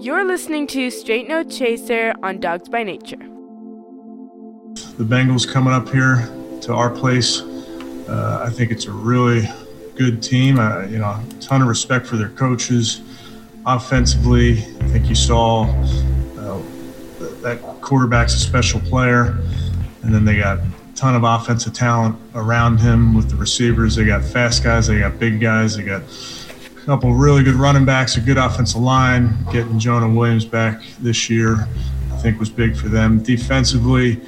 You're listening to Straight No Chaser on Dawgs by Nature. The Bengals coming up here to our place. Uh, I think it's a really good team. Uh, you know, a ton of respect for their coaches. Offensively, I think you saw uh, that quarterback's a special player, and then they got a ton of offensive talent around him with the receivers. They got fast guys, they got big guys, they got couple really good running backs, a good offensive line. Getting Jonah Williams back this year, I think, was big for them. Defensively,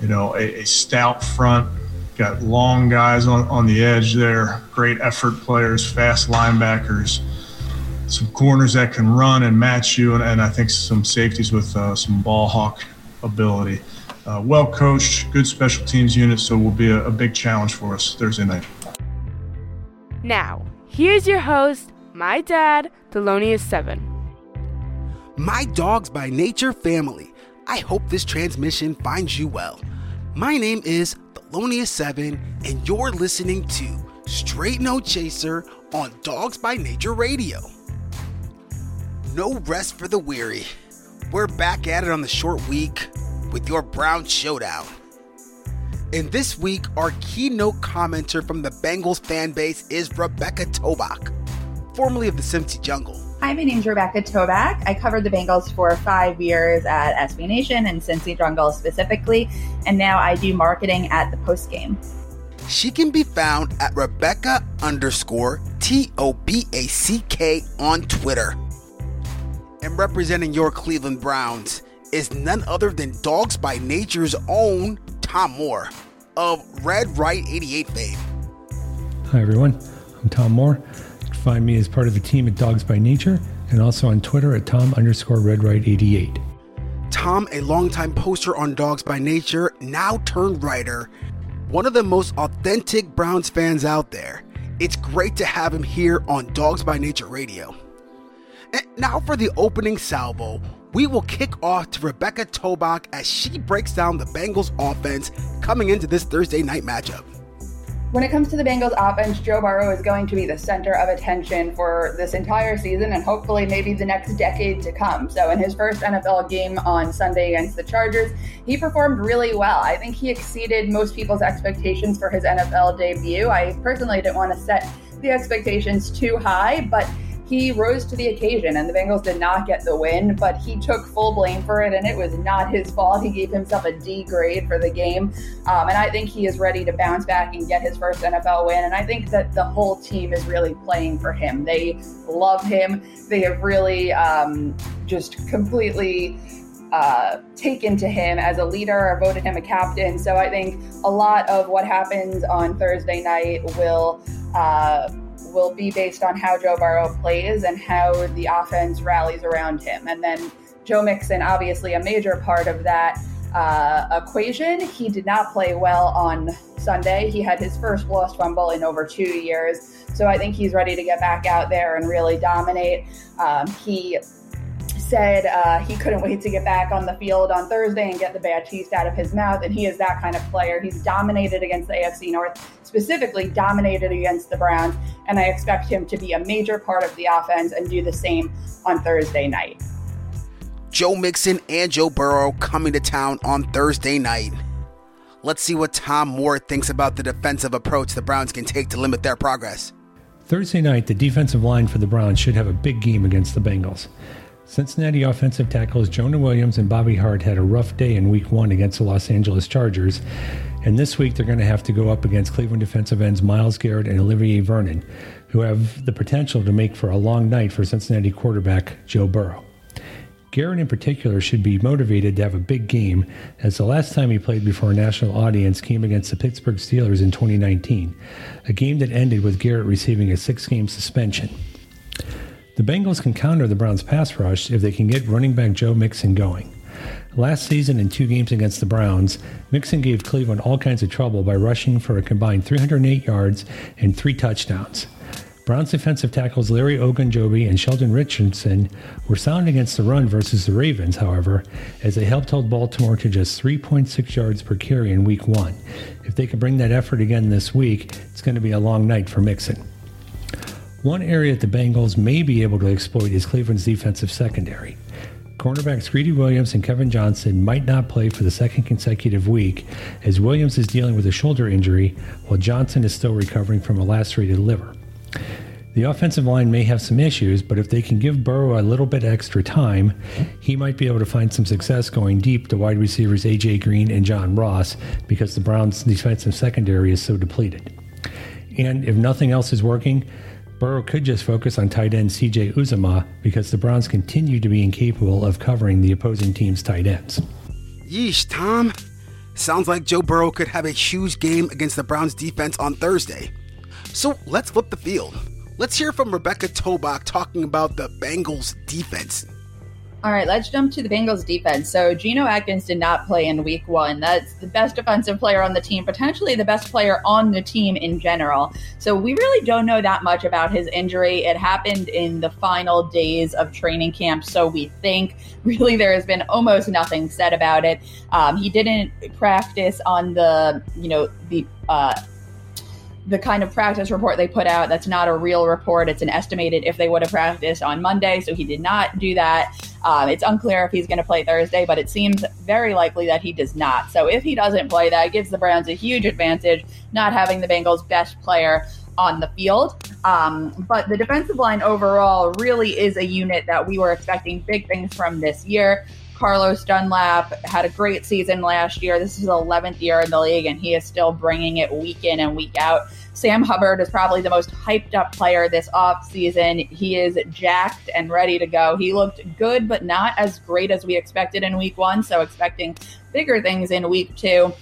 you know, a, a stout front got long guys on, on the edge there, great effort players, fast linebackers, some corners that can run and match you, and, and I think some safeties with uh, some ball hawk ability. Uh, well coached, good special teams unit, so will be a, a big challenge for us Thursday night. Now, here's your host, my dad, Thelonious7. My dawgs by nature family. I hope this transmission finds you well. My name is Thelonious7, and you're listening to Straight No Chaser on Dawgs by Nature Radio. No rest for the weary. We're back at it on the short week with your Brown Showdown. And this week, our keynote commenter from the Bengals fan base is Rebecca Toback, formerly of the Cincy Jungle. Hi, my name's Rebecca Toback. I covered the Bengals for five years at SB Nation and Cincy Jungle specifically, and now I do marketing at the post game. She can be found at Rebecca underscore T O B A C K on Twitter. And representing your Cleveland Browns is none other than Dawgs by Nature's own Tom Moore of Red Right 88 fame. Hi, everyone. I'm Tom Moore. Find me as part of the team at Dawgs by Nature and also on Twitter at Tom underscore RedRight88. Tom, a longtime poster on Dawgs by Nature, now turned writer, one of the most authentic Browns fans out there. It's great to have him here on Dawgs by Nature Radio. And now for the opening salvo, we will kick off to Rebecca Toback as she breaks down the Bengals offense coming into this Thursday night matchup. When it comes to the Bengals offense, Joe Burrow is going to be the center of attention for this entire season and hopefully maybe the next decade to come. So, in his first NFL game on Sunday against the Chargers, he performed really well. I think he exceeded most people's expectations for his NFL debut. I personally didn't want to set the expectations too high, but he rose to the occasion and the Bengals did not get the win, but he took full blame for it and it was not his fault. He gave himself a D grade for the game. Um, and I think he is ready to bounce back and get his first NFL win. And I think that the whole team is really playing for him. They love him. They have really um, just completely uh, taken to him as a leader or voted him a captain. So I think a lot of what happens on Thursday night will. Uh, will be based on how Joe Burrow plays and how the offense rallies around him. And then Joe Mixon, obviously a major part of that uh, equation. He did not play well on Sunday. He had his first lost fumble in over two years. So I think he's ready to get back out there and really dominate. Um, he said uh, he couldn't wait to get back on the field on Thursday and get the bad taste out of his mouth. And he is that kind of player. He's dominated against the AFC North, specifically dominated against the Browns. And I expect him to be a major part of the offense and do the same on Thursday night. Joe Mixon and Joe Burrow coming to town on Thursday night. Let's see what Tom Moore thinks about the defensive approach the Browns can take to limit their progress. Thursday night, the defensive line for the Browns should have a big game against the Bengals. Cincinnati offensive tackles Jonah Williams and Bobby Hart had a rough day in week one against the Los Angeles Chargers, and this week they're going to have to go up against Cleveland defensive ends Myles Garrett and Olivier Vernon, who have the potential to make for a long night for Cincinnati quarterback Joe Burrow. Garrett, in particular, should be motivated to have a big game, as the last time he played before a national audience came against the Pittsburgh Steelers in 2019, a game that ended with Garrett receiving a six game suspension. The Bengals can counter the Browns' pass rush if they can get running back Joe Mixon going. Last season, in two games against the Browns, Mixon gave Cleveland all kinds of trouble by rushing for a combined 308 yards and three touchdowns. Browns defensive tackles Larry Ogunjobi and Sheldon Richardson were sound against the run versus the Ravens, however, as they helped hold Baltimore to just 3.6 yards per carry in week one. If they can bring that effort again this week, it's going to be a long night for Mixon. One area that the Bengals may be able to exploit is Cleveland's defensive secondary. Cornerbacks Greedy Williams and Kevin Johnson might not play for the second consecutive week as Williams is dealing with a shoulder injury while Johnson is still recovering from a lacerated liver. The offensive line may have some issues, but if they can give Burrow a little bit extra time, he might be able to find some success going deep to wide receivers AJ Green and John Ross because the Browns' defensive secondary is so depleted. And if nothing else is working, Burrow could just focus on tight end CJ Uzomah because the Browns continue to be incapable of covering the opposing team's tight ends. Yeesh, Tom. Sounds like Joe Burrow could have a huge game against the Browns defense on Thursday. So let's flip the field. Let's hear from Rebecca Toback talking about the Bengals defense. All right, let's jump to the Bengals defense. So Geno Atkins did not play in week one. That's the best defensive player on the team, potentially the best player on the team in general. So we really don't know that much about his injury. It happened in the final days of training camp, so we think really there has been almost nothing said about it. Um, he didn't practice on the, you know, the uh, the kind of practice report they put out that's not a real report it's an estimated if they would have practiced on monday so he did not do that um, it's unclear if he's going to play thursday but it seems very likely that he does not so if he doesn't play that gives the browns a huge advantage not having the bengals best player on the field. Um, but the defensive line overall really is a unit that we were expecting big things from this year. Carlos Dunlap had a great season last year. This is his 11th year in the league, and he is still bringing it week in and week out. Sam Hubbard is probably the most hyped up player this offseason. He is jacked and ready to go. He looked good, but not as great as we expected in week one. So, expecting bigger things in week two.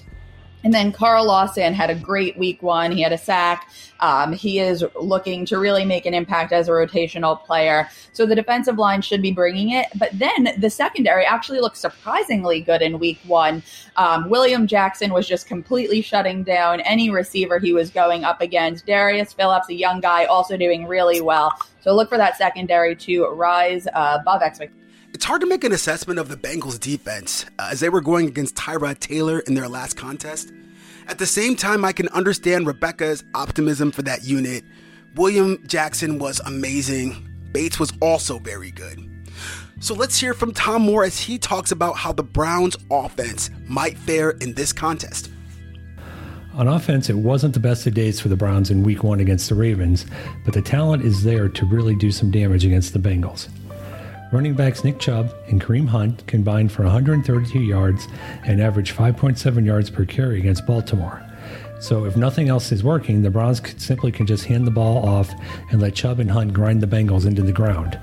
And then Carl Lawson had a great week one. He had a sack. Um, he is looking to really make an impact as a rotational player. So the defensive line should be bringing it. But then the secondary actually looked surprisingly good in week one. Um, William Jackson was just completely shutting down any receiver he was going up against. Darius Phillips, a young guy, also doing really well. So look for that secondary to rise above expectations. It's hard to make an assessment of the Bengals' defense uh, as they were going against Tyrod Taylor in their last contest. At the same time, I can understand Rebecca's optimism for that unit. William Jackson was amazing. Bates was also very good. So let's hear from Tom Moore as he talks about how the Browns' offense might fare in this contest. On offense, it wasn't the best of days for the Browns in week one against the Ravens, but the talent is there to really do some damage against the Bengals. Running backs Nick Chubb and Kareem Hunt combined for 132 yards and averaged 5.7 yards per carry against Baltimore. So if nothing else is working, the Browns simply can just hand the ball off and let Chubb and Hunt grind the Bengals into the ground.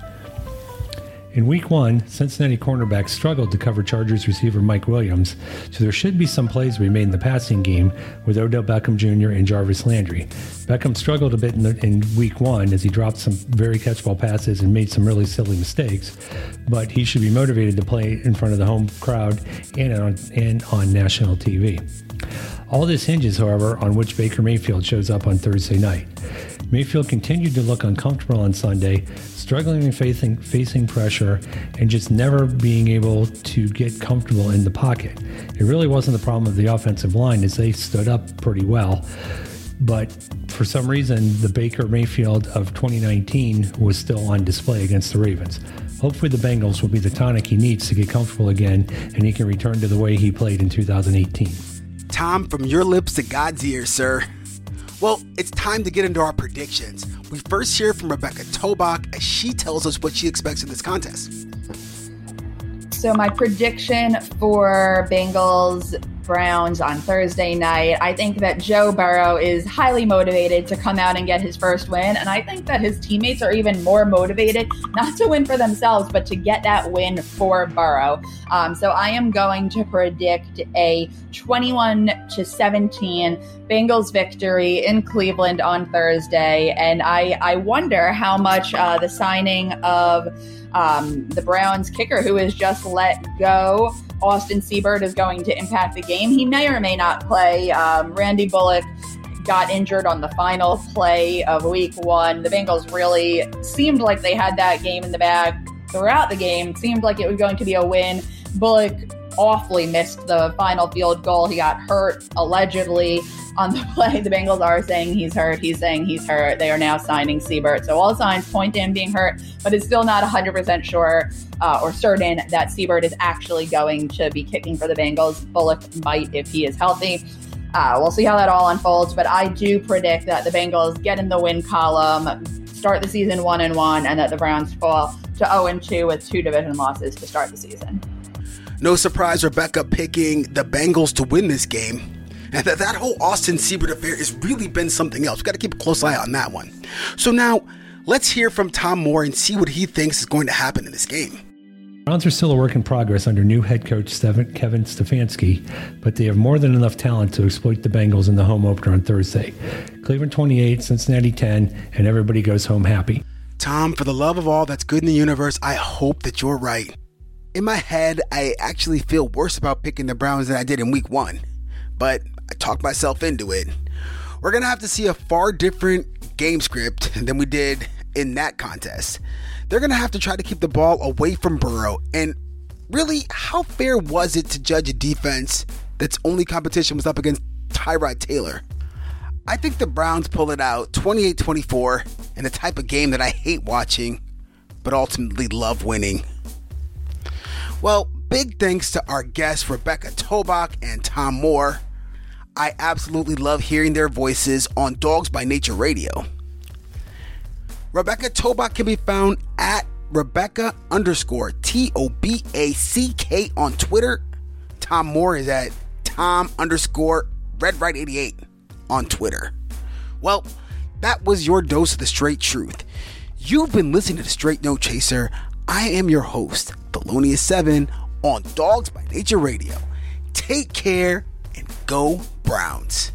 In week one, Cincinnati cornerbacks struggled to cover Chargers receiver Mike Williams, so there should be some plays we made in the passing game with Odell Beckham Jr. and Jarvis Landry. Beckham struggled a bit in, the, in week one as he dropped some very catchable passes and made some really silly mistakes, but he should be motivated to play in front of the home crowd and on, and on national TV. All this hinges, however, on which Baker Mayfield shows up on Thursday night. Mayfield continued to look uncomfortable on Sunday, struggling and facing, facing pressure and just never being able to get comfortable in the pocket. It really wasn't the problem of the offensive line as they stood up pretty well. But for some reason, the Baker Mayfield of 2019 was still on display against the Ravens. Hopefully, the Bengals will be the tonic he needs to get comfortable again and he can return to the way he played in 2018. Tom, from your lips to God's ears, sir. Well, it's time to get into our predictions. We first hear from Rebecca Toback as she tells us what she expects in this contest. So, my prediction for Bengals Browns on Thursday night. I think that Joe Burrow is highly motivated to come out and get his first win. And I think that his teammates are even more motivated, not to win for themselves, but to get that win for Burrow. Um, so I am going to predict a 21 to 17 Bengals victory in Cleveland on Thursday. And I, I wonder how much uh, the signing of um, the Browns kicker, who is just let go, Austin Seibert, is going to impact the game. He may or may not play. Um, Randy Bullock got injured on the final play of week one. The Bengals really seemed like they had that game in the bag throughout the game. Seemed like it was going to be a win. Bullock awfully missed the final field goal. He got hurt allegedly on the play. The Bengals are saying he's hurt. He's saying he's hurt. They are now signing Seibert. So all signs point to him being hurt, but it's still not 100% sure uh, or certain that Seibert is actually going to be kicking for the Bengals. Bullock might if he is healthy. Uh, we'll see how that all unfolds, but I do predict that the Bengals get in the win column, start the season one and one, and that the Browns fall to 0 and 2 with two division losses to start the season. No surprise, Rebecca picking the Bengals to win this game. And that, that whole Austin Seibert affair has really been something else. We've got to keep a close eye on that one. So now, let's hear from Tom Moore and see what he thinks is going to happen in this game. Browns are still a work in progress under new head coach Kevin Stefanski, but they have more than enough talent to exploit the Bengals in the home opener on Thursday. Cleveland 28, Cincinnati 10, and everybody goes home happy. Tom, for the love of all that's good in the universe, I hope that you're right. In my head, I actually feel worse about picking the Browns than I did in week one, but I talked myself into it. We're going to have to see a far different game script than we did in that contest they're going to have to try to keep the ball away from Burrow. And really, how fair was it to judge a defense that's only competition was up against Tyrod Taylor? I think the Browns pull it out 28 24 in the type of game that I hate watching, but ultimately love winning. Well, big thanks to our guests, Rebecca Toback and Tom Moore. I absolutely love hearing their voices on Dawgs by Nature Radio. Rebecca Toback can be found at Rebecca underscore T O B A C K on Twitter. Tom Moore is at Tom underscore Red Right 88 on Twitter. Well, that was your dose of the straight truth. You've been listening to the Straight No Chaser. I am your host, Thelonious7 on Dawgs by Nature Radio. Take care and go Browns.